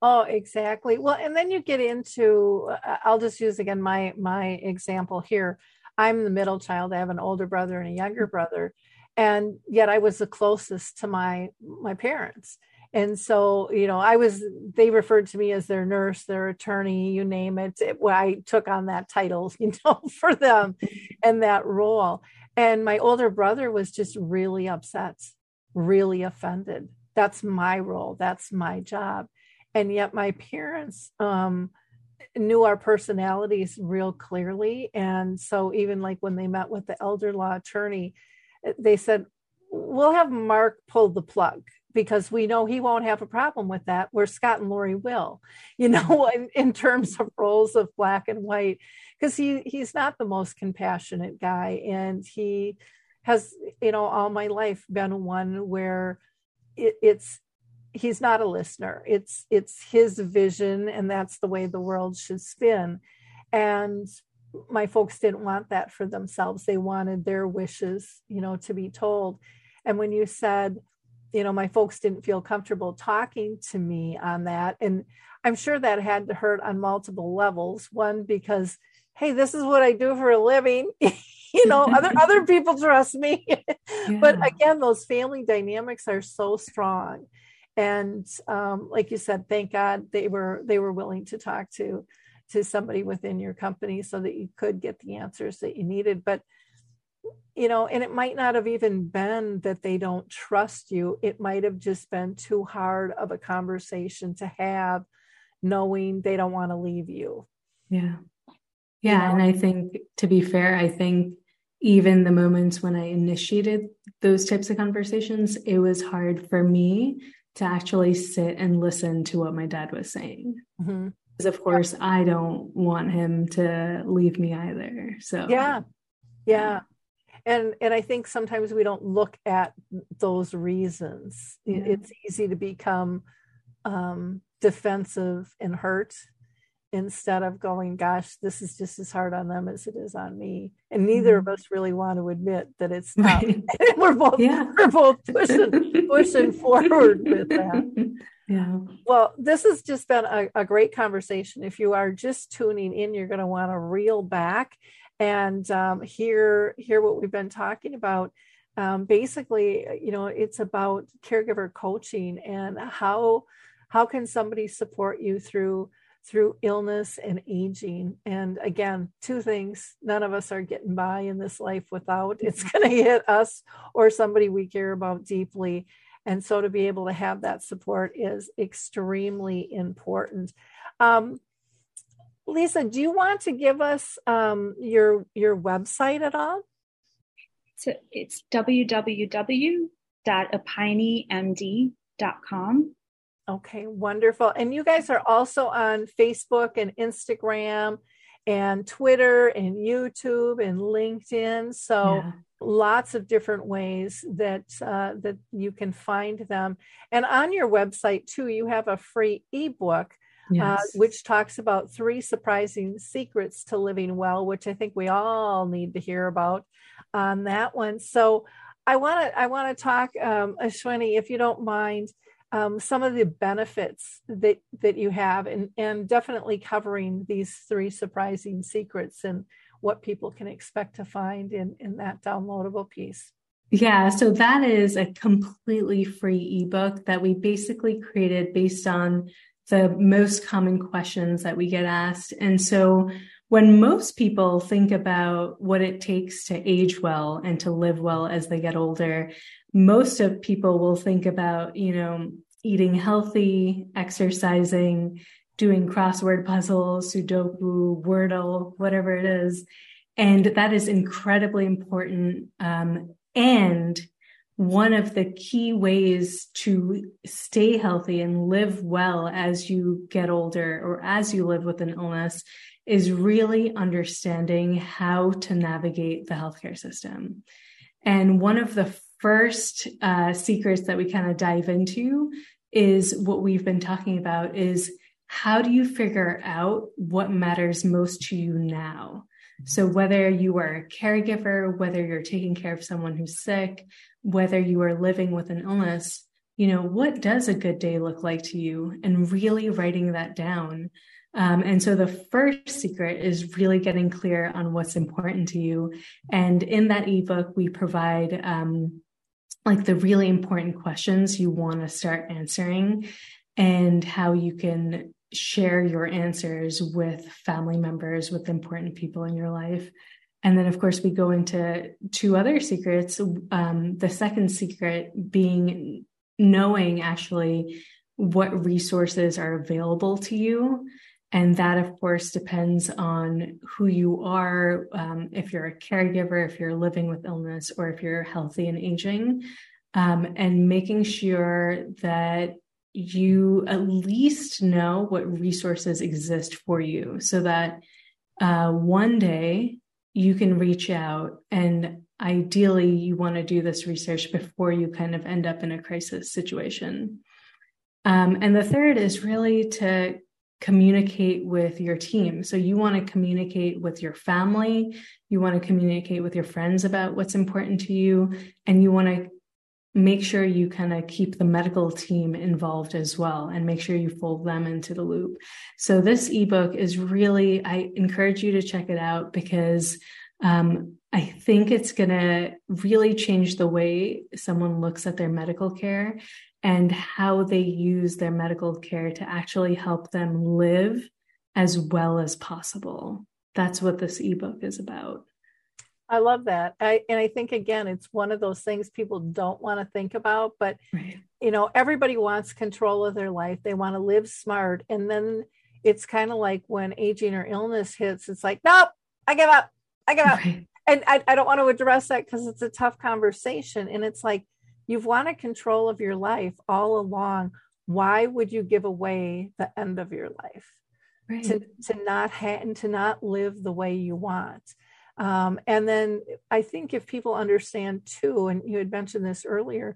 Oh, exactly. Well, and then you get into uh, I'll just use again my my example here. I'm the middle child. I have an older brother and a younger brother, and yet I was the closest to my my parents. And so, you know, I was they referred to me as their nurse, their attorney, you name it. it I took on that title, you know, for them and that role. And my older brother was just really upset, really offended. That's my role. That's my job and yet my parents um, knew our personalities real clearly and so even like when they met with the elder law attorney they said we'll have mark pull the plug because we know he won't have a problem with that where scott and lori will you know mm-hmm. in, in terms of roles of black and white because he he's not the most compassionate guy and he has you know all my life been one where it, it's he's not a listener. It's it's his vision and that's the way the world should spin. And my folks didn't want that for themselves. They wanted their wishes you know to be told. And when you said you know my folks didn't feel comfortable talking to me on that. And i'm sure that had to hurt on multiple levels. One because hey this is what i do for a living. You know other other people trust me. Yeah. but again those family dynamics are so strong. And um, like you said thank god they were they were willing to talk to to somebody within your company so that you could get the answers that you needed. But you know and it might not have even been that they don't trust you it might have just been too hard of a conversation to have knowing they don't want to leave you yeah yeah you know? and i think to be fair i think even the moments when i initiated those types of conversations it was hard for me to actually sit and listen to what my dad was saying. Mm-hmm. Because of course yeah. I don't want him to leave me either. So yeah. Yeah. And and I think sometimes we don't look at those reasons. Yeah. It's easy to become um, defensive and hurt instead of going, gosh, this is just as hard on them as it is on me. And neither mm-hmm. of us really want to admit that it's tough. Right. we're both yeah. we're both pushing pushing forward with that. Yeah. Well, this has just been a, a great conversation. If you are just tuning in, you're going to want to reel back and um, hear hear what we've been talking about. Um, basically, you know, it's about caregiver coaching and how how can somebody support you through through illness and aging. And again, two things none of us are getting by in this life without. It's mm-hmm. going to hit us or somebody we care about deeply. And so to be able to have that support is extremely important. Um, Lisa, do you want to give us um, your your website at all? So it's www.epionemd.com. Okay, wonderful. And you guys are also on Facebook and Instagram and Twitter and YouTube and LinkedIn. So yeah. lots of different ways that uh, that you can find them. And on your website too, you have a free ebook. Uh, yes. Uh, which talks about three surprising secrets to living well, which I think we all need to hear about on that one. So I want to I want to talk, um, Ashwini, if you don't mind, um, some of the benefits that that you have and and definitely covering these three surprising secrets and what people can expect to find in in that downloadable piece yeah so that is a completely free ebook that we basically created based on the most common questions that we get asked and so when most people think about what it takes to age well and to live well as they get older, most of people will think about, you know, eating healthy, exercising, doing crossword puzzles, Sudoku, Wordle, whatever it is. And that is incredibly important. Um, and one of the key ways to stay healthy and live well as you get older or as you live with an illness is really understanding how to navigate the healthcare system. And one of the first uh, secrets that we kind of dive into is what we've been talking about is how do you figure out what matters most to you now? So whether you are a caregiver, whether you're taking care of someone who's sick, whether you are living with an illness, you know, what does a good day look like to you? And really writing that down. Um, and so the first secret is really getting clear on what's important to you. And in that ebook, we provide um, like the really important questions you want to start answering and how you can share your answers with family members, with important people in your life. And then, of course, we go into two other secrets. Um, the second secret being knowing actually what resources are available to you. And that, of course, depends on who you are, um, if you're a caregiver, if you're living with illness, or if you're healthy and aging, um, and making sure that you at least know what resources exist for you so that uh, one day you can reach out and ideally you want to do this research before you kind of end up in a crisis situation. Um, and the third is really to communicate with your team. So you want to communicate with your family, you want to communicate with your friends about what's important to you, and you want to make sure you kind of keep the medical team involved as well and make sure you fold them into the loop. So this ebook is really, I encourage you to check it out because um, I think it's going to really change the way someone looks at their medical care and how they use their medical care to actually help them live as well as possible. That's what this ebook is about. I love that. I and I think again it's one of those things people don't want to think about, but right. you know, everybody wants control of their life. They want to live smart. And then it's kind of like when aging or illness hits, it's like, nope, I give up. I give up. Right and I, I don't want to address that because it's a tough conversation. And it's like you've wanted control of your life all along. Why would you give away the end of your life? Right. To, to not ha- and to not live the way you want. Um, and then I think if people understand too, and you had mentioned this earlier,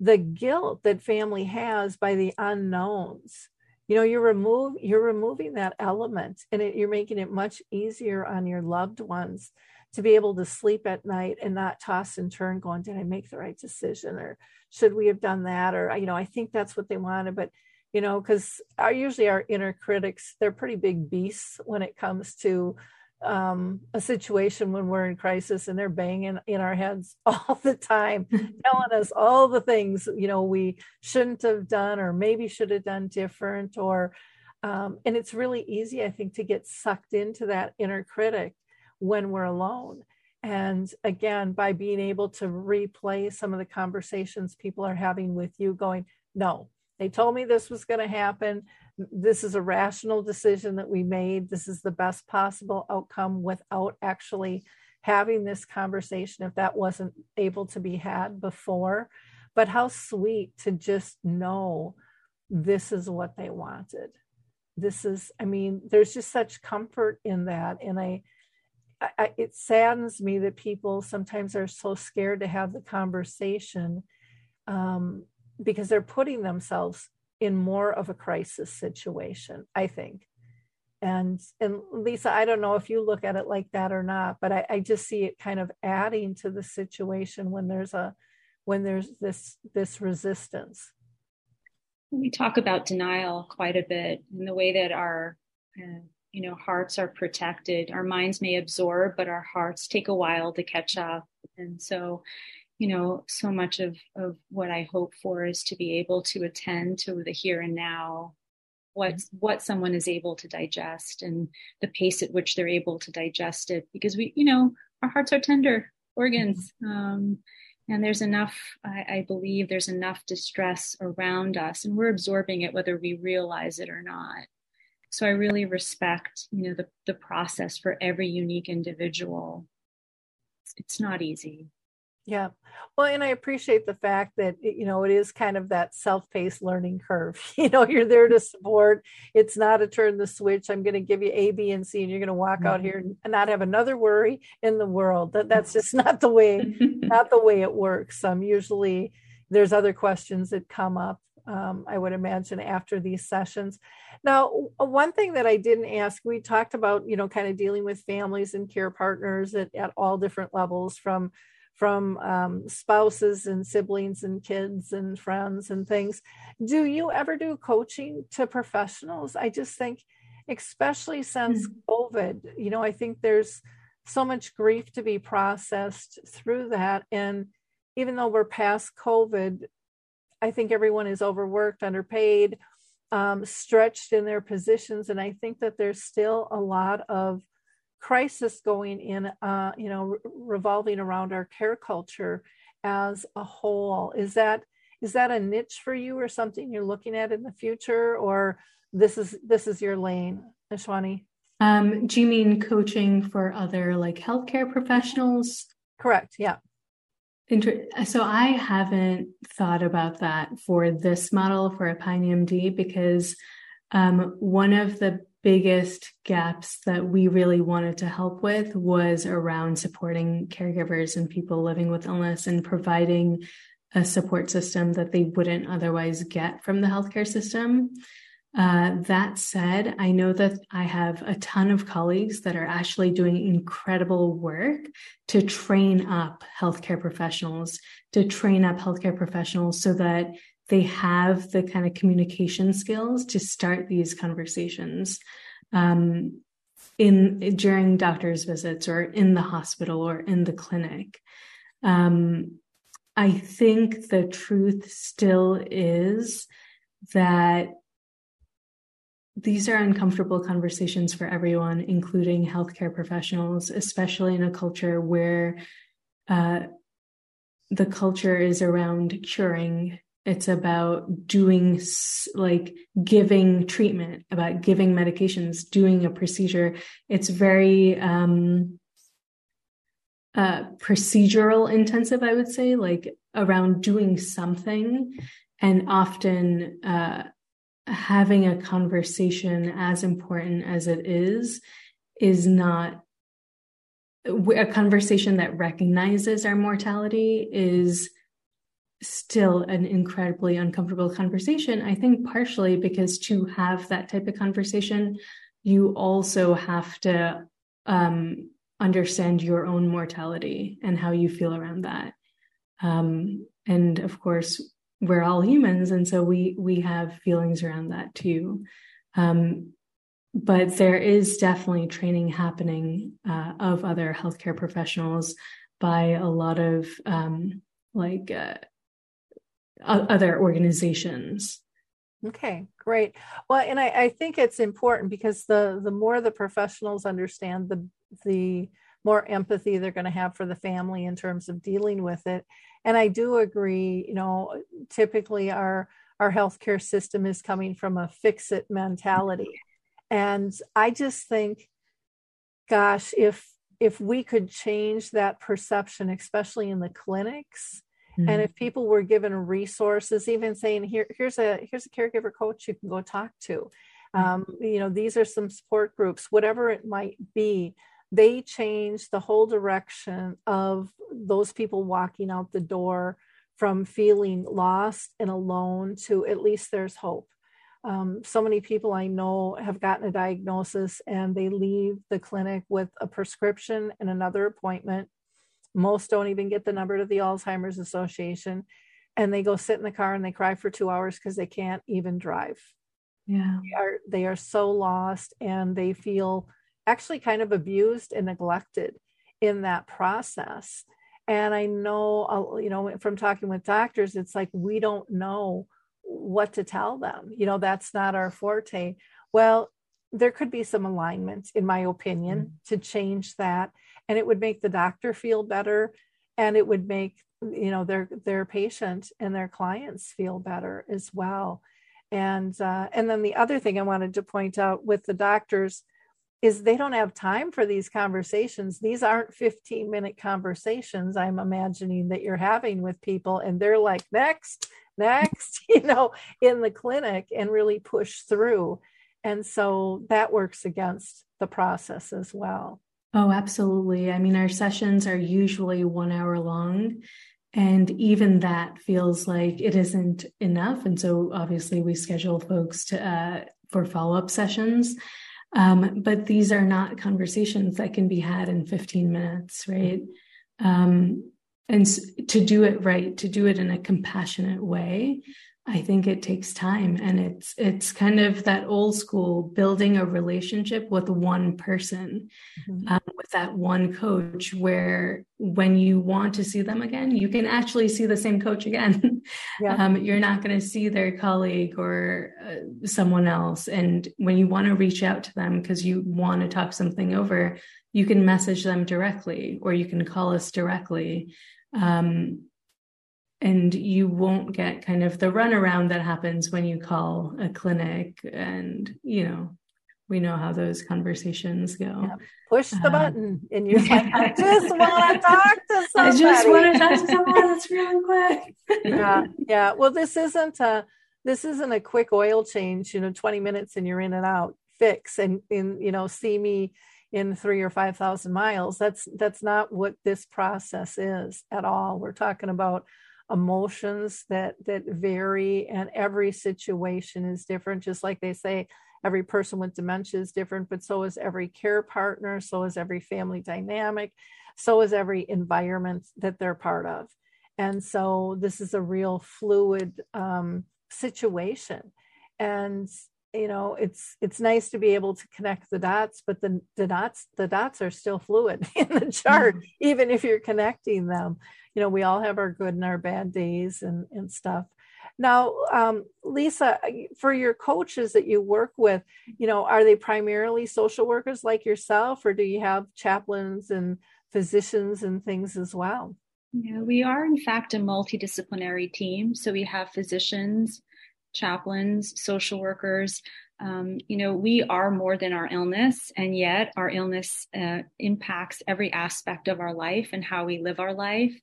the guilt that family has by the unknowns you know you're remove you're removing that element and it, you're making it much easier on your loved ones to be able to sleep at night and not toss and turn going did i make the right decision? or should we have done that? or you know i think that's what they wanted but you know because our usually our inner critics they're pretty big beasts when it comes to um, a situation when we're in crisis and they're banging in our heads all the time telling us all the things you know we shouldn't have done or maybe should have done different or um, and it's really easy i think to get sucked into that inner critic when we're alone. And again, by being able to replay some of the conversations people are having with you, going, no, they told me this was going to happen. This is a rational decision that we made. This is the best possible outcome without actually having this conversation if that wasn't able to be had before. But how sweet to just know this is what they wanted. This is, I mean, there's just such comfort in that. And I, I, it saddens me that people sometimes are so scared to have the conversation um, because they're putting themselves in more of a crisis situation. I think, and and Lisa, I don't know if you look at it like that or not, but I, I just see it kind of adding to the situation when there's a when there's this this resistance. We talk about denial quite a bit in the way that our uh, you know hearts are protected our minds may absorb but our hearts take a while to catch up and so you know so much of of what i hope for is to be able to attend to the here and now what mm-hmm. what someone is able to digest and the pace at which they're able to digest it because we you know our hearts are tender organs mm-hmm. um, and there's enough I, I believe there's enough distress around us and we're absorbing it whether we realize it or not so I really respect, you know, the, the process for every unique individual. It's, it's not easy. Yeah. Well, and I appreciate the fact that, you know, it is kind of that self paced learning curve. You know, you're there to support. It's not a turn the switch. I'm going to give you A, B, and C, and you're going to walk mm-hmm. out here and not have another worry in the world. That, that's just not the way, not the way it works. Um, usually there's other questions that come up, um, I would imagine, after these sessions. Now, one thing that I didn't ask, we talked about, you know, kind of dealing with families and care partners at, at all different levels from from um, spouses and siblings and kids and friends and things. Do you ever do coaching to professionals? I just think, especially since mm-hmm. COVID, you know, I think there's so much grief to be processed through that. And even though we're past COVID, I think everyone is overworked, underpaid, um, stretched in their positions. And I think that there's still a lot of crisis going in, uh, you know, re- revolving around our care culture as a whole. Is that is that a niche for you, or something you're looking at in the future, or this is this is your lane, Ashwini? Um, do you mean coaching for other like healthcare professionals? Correct. Yeah. Inter- so I haven't thought about that for this model for EpioneMD because um, one of the biggest gaps that we really wanted to help with was around supporting caregivers and people living with illness and providing a support system that they wouldn't otherwise get from the healthcare system. Uh, that said, I know that I have a ton of colleagues that are actually doing incredible work to train up healthcare professionals, to train up healthcare professionals so that they have the kind of communication skills to start these conversations um, in during doctor's visits or in the hospital or in the clinic. Um, I think the truth still is that these are uncomfortable conversations for everyone, including healthcare professionals, especially in a culture where uh, the culture is around curing it's about doing like giving treatment about giving medications doing a procedure. It's very um uh procedural intensive i would say like around doing something and often uh having a conversation as important as it is is not a conversation that recognizes our mortality is still an incredibly uncomfortable conversation. I think partially because to have that type of conversation, you also have to um, understand your own mortality and how you feel around that. Um, and of course, we're all humans, and so we we have feelings around that too. Um, but there is definitely training happening uh, of other healthcare professionals by a lot of um, like uh, other organizations. Okay, great. Well, and I, I, think it's important because the the more the professionals understand, the the more empathy they're going to have for the family in terms of dealing with it. And I do agree. You know, typically our our healthcare system is coming from a fix it mentality, and I just think, gosh, if if we could change that perception, especially in the clinics, Mm-hmm. And if people were given resources, even saying here, here's a here's a caregiver coach you can go talk to. Um, you know, these are some support groups, whatever it might be. They change the whole direction of those people walking out the door from feeling lost and alone to at least there's hope. Um, so many people I know have gotten a diagnosis and they leave the clinic with a prescription and another appointment most don't even get the number to the Alzheimer's Association. And they go sit in the car and they cry for two hours because they can't even drive. Yeah. They are, they are so lost and they feel actually kind of abused and neglected in that process. And I know, uh, you know, from talking with doctors, it's like we don't know what to tell them. You know, that's not our forte. Well, there could be some alignment, in my opinion, mm-hmm. to change that and it would make the doctor feel better and it would make you know their their patient and their clients feel better as well. And uh, and then the other thing i wanted to point out with the doctors is they don't have time for these conversations. These aren't 15 minute conversations i'm imagining that you're having with people and they're like next next you know in the clinic and really push through. And so that works against the process as well Oh, absolutely. I mean, our sessions are usually one hour long. And even that feels like it isn't enough. And so obviously we schedule folks to uh, for follow-up sessions. Um, but these are not conversations that can be had in 15 minutes, right? Um, and to do it right, to do it in a compassionate way, I think it takes time and it's it's kind of that old school building a relationship with one person mm-hmm. um, with that one coach where when you want to see them again you can actually see the same coach again yeah. um, you're not going to see their colleague or uh, someone else and when you want to reach out to them because you want to talk something over you can message them directly or you can call us directly um, and you won't get kind of the runaround that happens when you call a clinic and you know we know how those conversations go. Yeah. push the um, button and you're like i just want to talk to somebody i just want to talk to someone that's really quick. Yeah yeah. Well this isn't a this isn't a quick oil change you know 20 minutes and you're in and out fix and in you know see me in three or five thousand miles. That's that's not what this process is at all. We're talking about emotions that that vary and every situation is different. Just like they say every person with dementia is different but so is every care partner so is every family dynamic so is every environment that they're part of. And so this is a real fluid um, situation. And you know it's it's nice to be able to connect the dots but the, the dots the dots are still fluid in the chart mm-hmm. even if you're connecting them. You know we all have our good and our bad days and and stuff. Now um, lisa for your coaches that you work with you know are they primarily social workers like yourself or do you have chaplains and physicians and things as well? Yeah we are in fact a multidisciplinary team. So we have physicians chaplains social workers um, you know, we are more than our illness, and yet our illness uh, impacts every aspect of our life and how we live our life.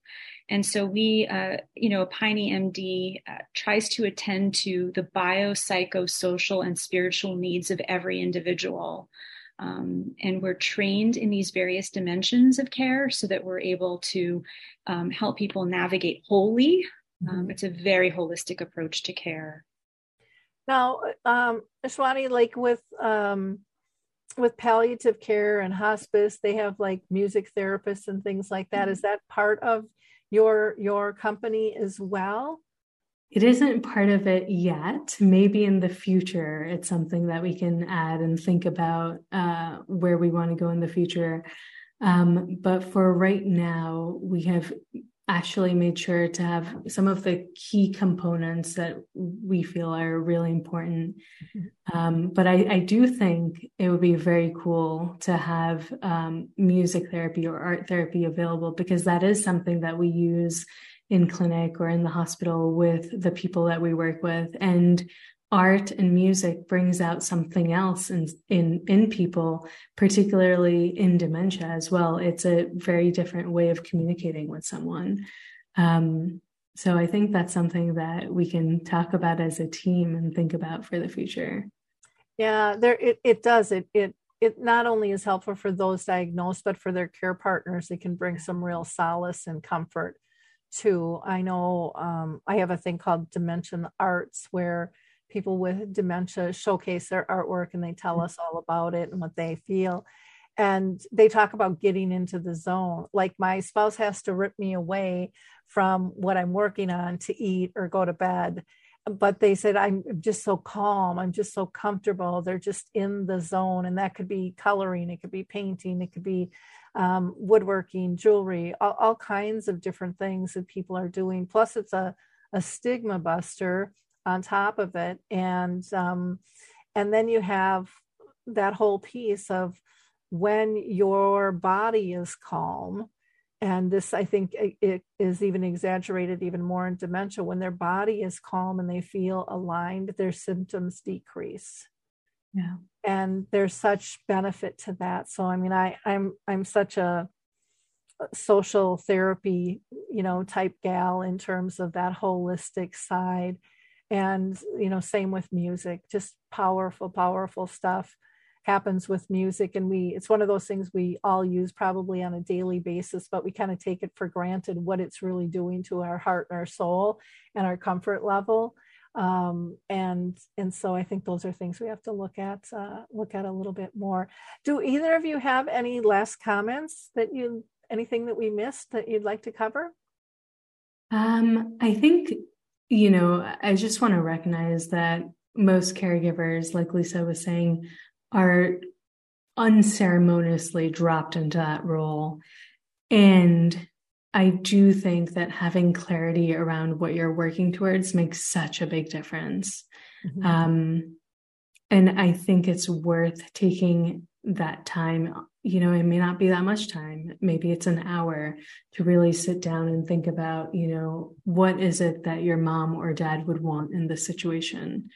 And so we, uh, you know, EpioneMD uh, tries to attend to the biopsychosocial and spiritual needs of every individual. Um, and we're trained in these various dimensions of care so that we're able to um, help people navigate wholly. Um, mm-hmm. it's a very holistic approach to care. Now, um, Ashwini, like with um, with palliative care and hospice, they have like music therapists and things like that. Mm-hmm. Is that part of your your company as well? It isn't part of it yet. Maybe in the future, it's something that we can add and think about uh, where we want to go in the future. Um, but for right now, we have actually made sure to have some of the key components that we feel are really important. Mm-hmm. Um, but I, I, do think it would be very cool to have um, music therapy or art therapy available because that is something that we use in clinic or in the hospital with the people that we work with. And art and music brings out something else in in in people particularly in dementia as well. It's a very different way of communicating with someone. Um, so i think that's something that we can talk about as a team and think about for the future. Yeah there it, it does. It it it not only is helpful for those diagnosed but for their care partners it can bring some real solace and comfort too. I know um, i have a thing called dimension arts where people with dementia showcase their artwork and they tell us all about it and what they feel. And they talk about getting into the zone. Like my spouse has to rip me away from what i'm working on to eat or go to bed. But they said i'm just so calm. I'm just so comfortable. They're just in the zone. And that could be coloring. It could be painting. It could be um, woodworking jewelry all, all kinds of different things that people are doing. Plus it's a, a stigma buster on top of it. And um, and then you have that whole piece of when your body is calm and this i think it is even exaggerated even more in dementia when their body is calm and they feel aligned their symptoms decrease. Yeah. And there's such benefit to that. So i mean i i'm i'm such a social therapy you know type gal in terms of that holistic side and you know same with music just powerful powerful stuff happens with music and we it's one of those things we all use probably on a daily basis but we kind of take it for granted what it's really doing to our heart and our soul and our comfort level um, and and so I think those are things we have to look at uh, look at a little bit more. Do either of you have any last comments that you anything that we missed that you'd like to cover? Um, I think, you know, I just want to recognize that most caregivers, like Lisa was saying, are unceremoniously dropped into that role. And I do think that having clarity around what you're working towards makes such a big difference. Mm-hmm. Um, and I think it's worth taking that time. You know, it may not be that much time. Maybe it's an hour to really sit down and think about, you know, what is it that your mom or dad would want in this situation?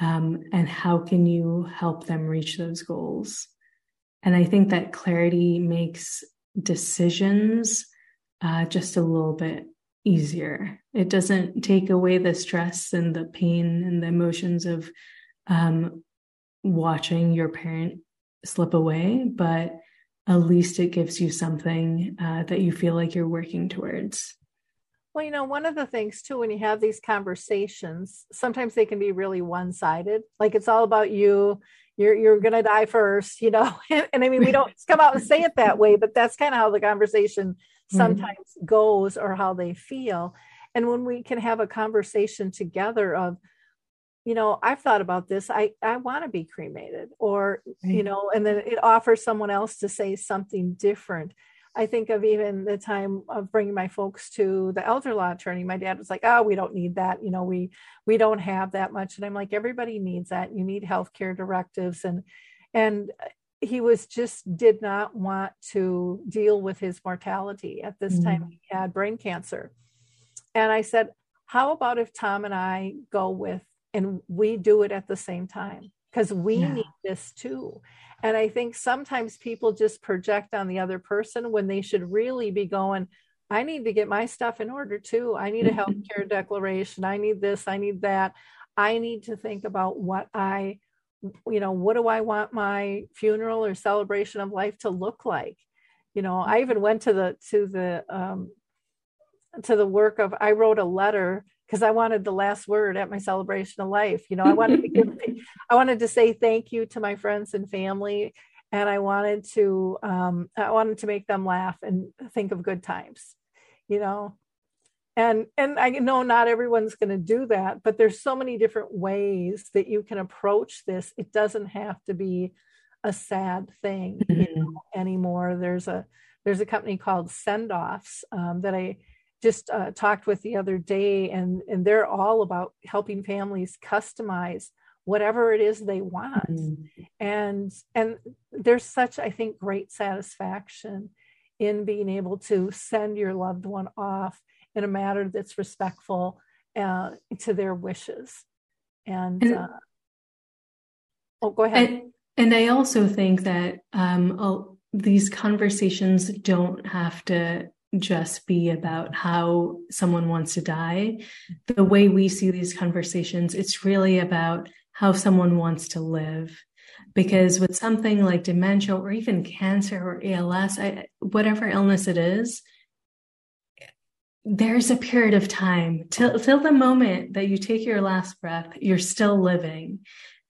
Um, and how can you help them reach those goals? And I think that clarity makes decisions uh, just a little bit easier. It doesn't take away the stress and the pain and the emotions of um, watching your parent slip away, but at least it gives you something uh, that you feel like you're working towards. Well, you know, one of the things too, when you have these conversations, sometimes they can be really one-sided. Like it's all about you. You're you're gonna die first, you know. and, and I mean, we don't come out and say it that way, but that's kind of how the conversation mm-hmm. sometimes mm-hmm. goes, or how they feel. And when we can have a conversation together of, you know, I've thought about this. I I want to be cremated, or you know, and then it offers someone else to say something different I think of even the time of bringing my folks to the elder law attorney. My dad was like, "Oh, we don't need that. You know, we we don't have that much." And I'm like, "Everybody needs that. You need healthcare directives." And and he was just did not want to deal with his mortality at this mm-hmm. time. He had brain cancer, and I said, "How about if Tom and I go with and we do it at the same time?" Because we yeah. need this too. And I think sometimes people just project on the other person when they should really be going, I need to get my stuff in order too. I need a health care declaration. I need this. I need that. I need to think about what I, you know, what do I want my funeral or celebration of life to look like? You know, I even went to the to the um, to the work of I wrote a letter because I wanted the last word at my celebration of life. You know, I wanted to give, I wanted to say thank you to my friends and family, and I wanted to, um, I wanted to make them laugh and think of good times. You know, and and I know not everyone's going to do that, but there's so many different ways that you can approach this. It doesn't have to be a sad thing mm-hmm. you know, anymore. There's a there's a company called Sendoffs um, that I just uh, talked with the other day, and and they're all about helping families customize whatever it is they want, mm-hmm. and and there's such I think great satisfaction in being able to send your loved one off in a manner that's respectful uh, to their wishes, and. and uh, oh, go ahead. And, and I also think that um, these conversations don't have to just be about how someone wants to die. The way we see these conversations, it's really about how someone wants to live. Because with something like dementia or even cancer or ALS, I, whatever illness it is, there's a period of time till, till the moment that you take your last breath, you're still living.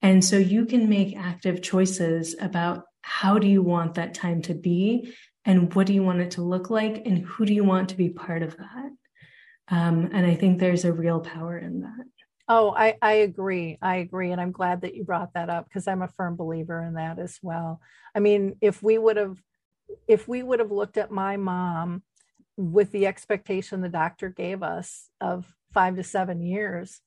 And so you can make active choices about how do you want that time to be and what do you want it to look like and who do you want to be part of that? Um, and i think there's a real power in that. Oh I, I agree. I agree and i'm glad that you brought that up because i'm a firm believer in that as well. I mean if we would have if we would have looked at my mom with the expectation the doctor gave us of five to seven years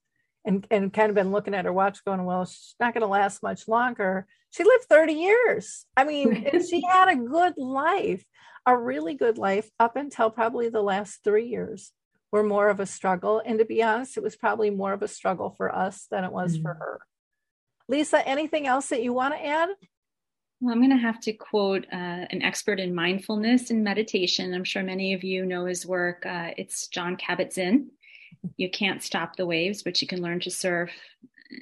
and, and kind of been looking at her watch going well she's not going to last much longer she lived 30 years. I mean, she had a good life, a really good life up until probably the last three years were more of a struggle. And to be honest, it was probably more of a struggle for us than it was mm-hmm. for her. Lisa, anything else that you want to add? Well, I'm going to have to quote uh, an expert in mindfulness and meditation. I'm sure many of you know his work. Uh, it's Jon Kabat-Zinn. You can't stop the waves, but you can learn to surf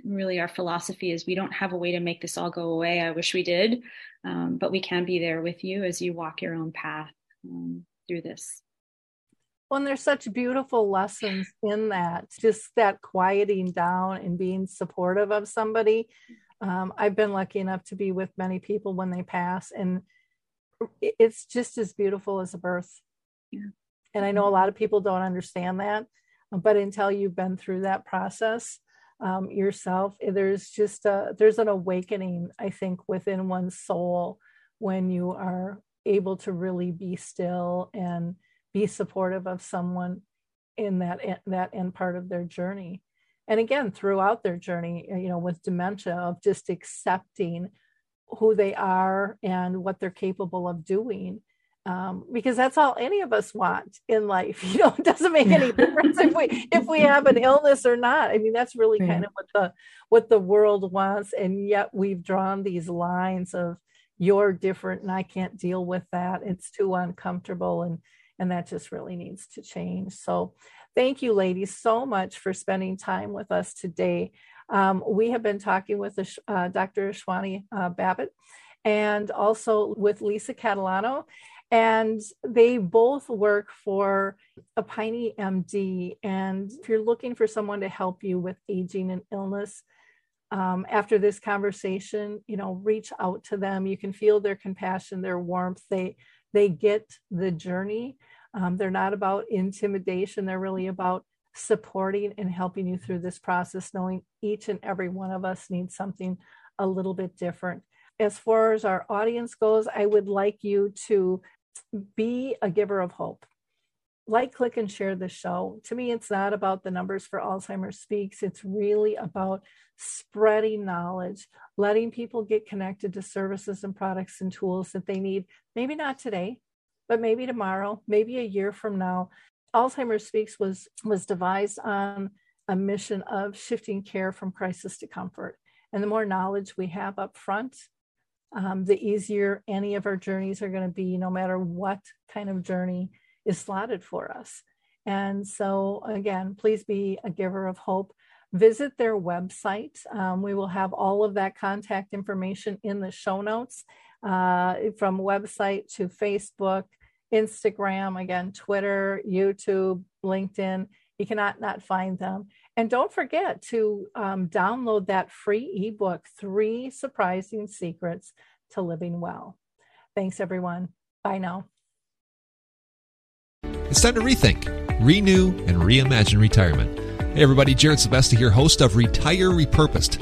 really our philosophy is we don't have a way to make this all go away. I wish we did, um, but we can be there with you as you walk your own path um, through this. Well, and there's such beautiful lessons in that, just that quieting down and being supportive of somebody. Um, I've been lucky enough to be with many people when they pass, and it's just as beautiful as a birth. Yeah. And I know a lot of people don't understand that, but until you've been through that process um, yourself, eh, there's just a, there's an awakening, I think, within one's soul when you are able to really be still and be supportive of someone in that eh, that end part of their journey. And again throughout their journey eh, you know with dementia of just accepting who they are and what they're capable of doing um, because that's all any of us want in life. You know, it doesn't make any difference if we if we have an illness or not. I mean, that's really kind of what the what the world wants, and yet we've drawn these lines of you're different and I can't deal with that. It's too uncomfortable, and and that just really needs to change. So, thank you, ladies, so much for spending time with us today. Um, we have been talking with uh, Dr. Ashwini uh, Bapat and also with Lisa Catalano and they both work for EpioneMD. And if you're looking for someone to help you with aging and illness, um, after this conversation, you know, reach out to them. You can feel their compassion, their warmth. They they get the journey. Um, they're not about intimidation. They're really about supporting and helping you through this process, knowing each and every one of us needs something a little bit different. As far as our audience goes, I would like you to be a giver of hope. Like, click, and share the show. To me, it's not about the numbers for Alzheimer's Speaks. It's really about spreading knowledge, letting people get connected to services and products and tools that they need. Maybe not today, but maybe tomorrow, maybe a year from now. Alzheimer's Speaks was, was devised on a mission of shifting care from crisis to comfort. And the more knowledge we have up front, um, the easier any of our journeys are going to be, no matter what kind of journey is slotted for us. And so, again, please be a giver of hope. Visit their website. Um, we will have all of that contact information in the show notes uh, from website to Facebook, Instagram, again, Twitter, YouTube, LinkedIn. You cannot not find them. And don't forget to um, download that free ebook, Three Surprising Secrets to Living Well. Thanks, everyone. Bye now. It's time to rethink, renew, and reimagine retirement. Hey, everybody, Jared Sebesta here, host of Retire Repurposed.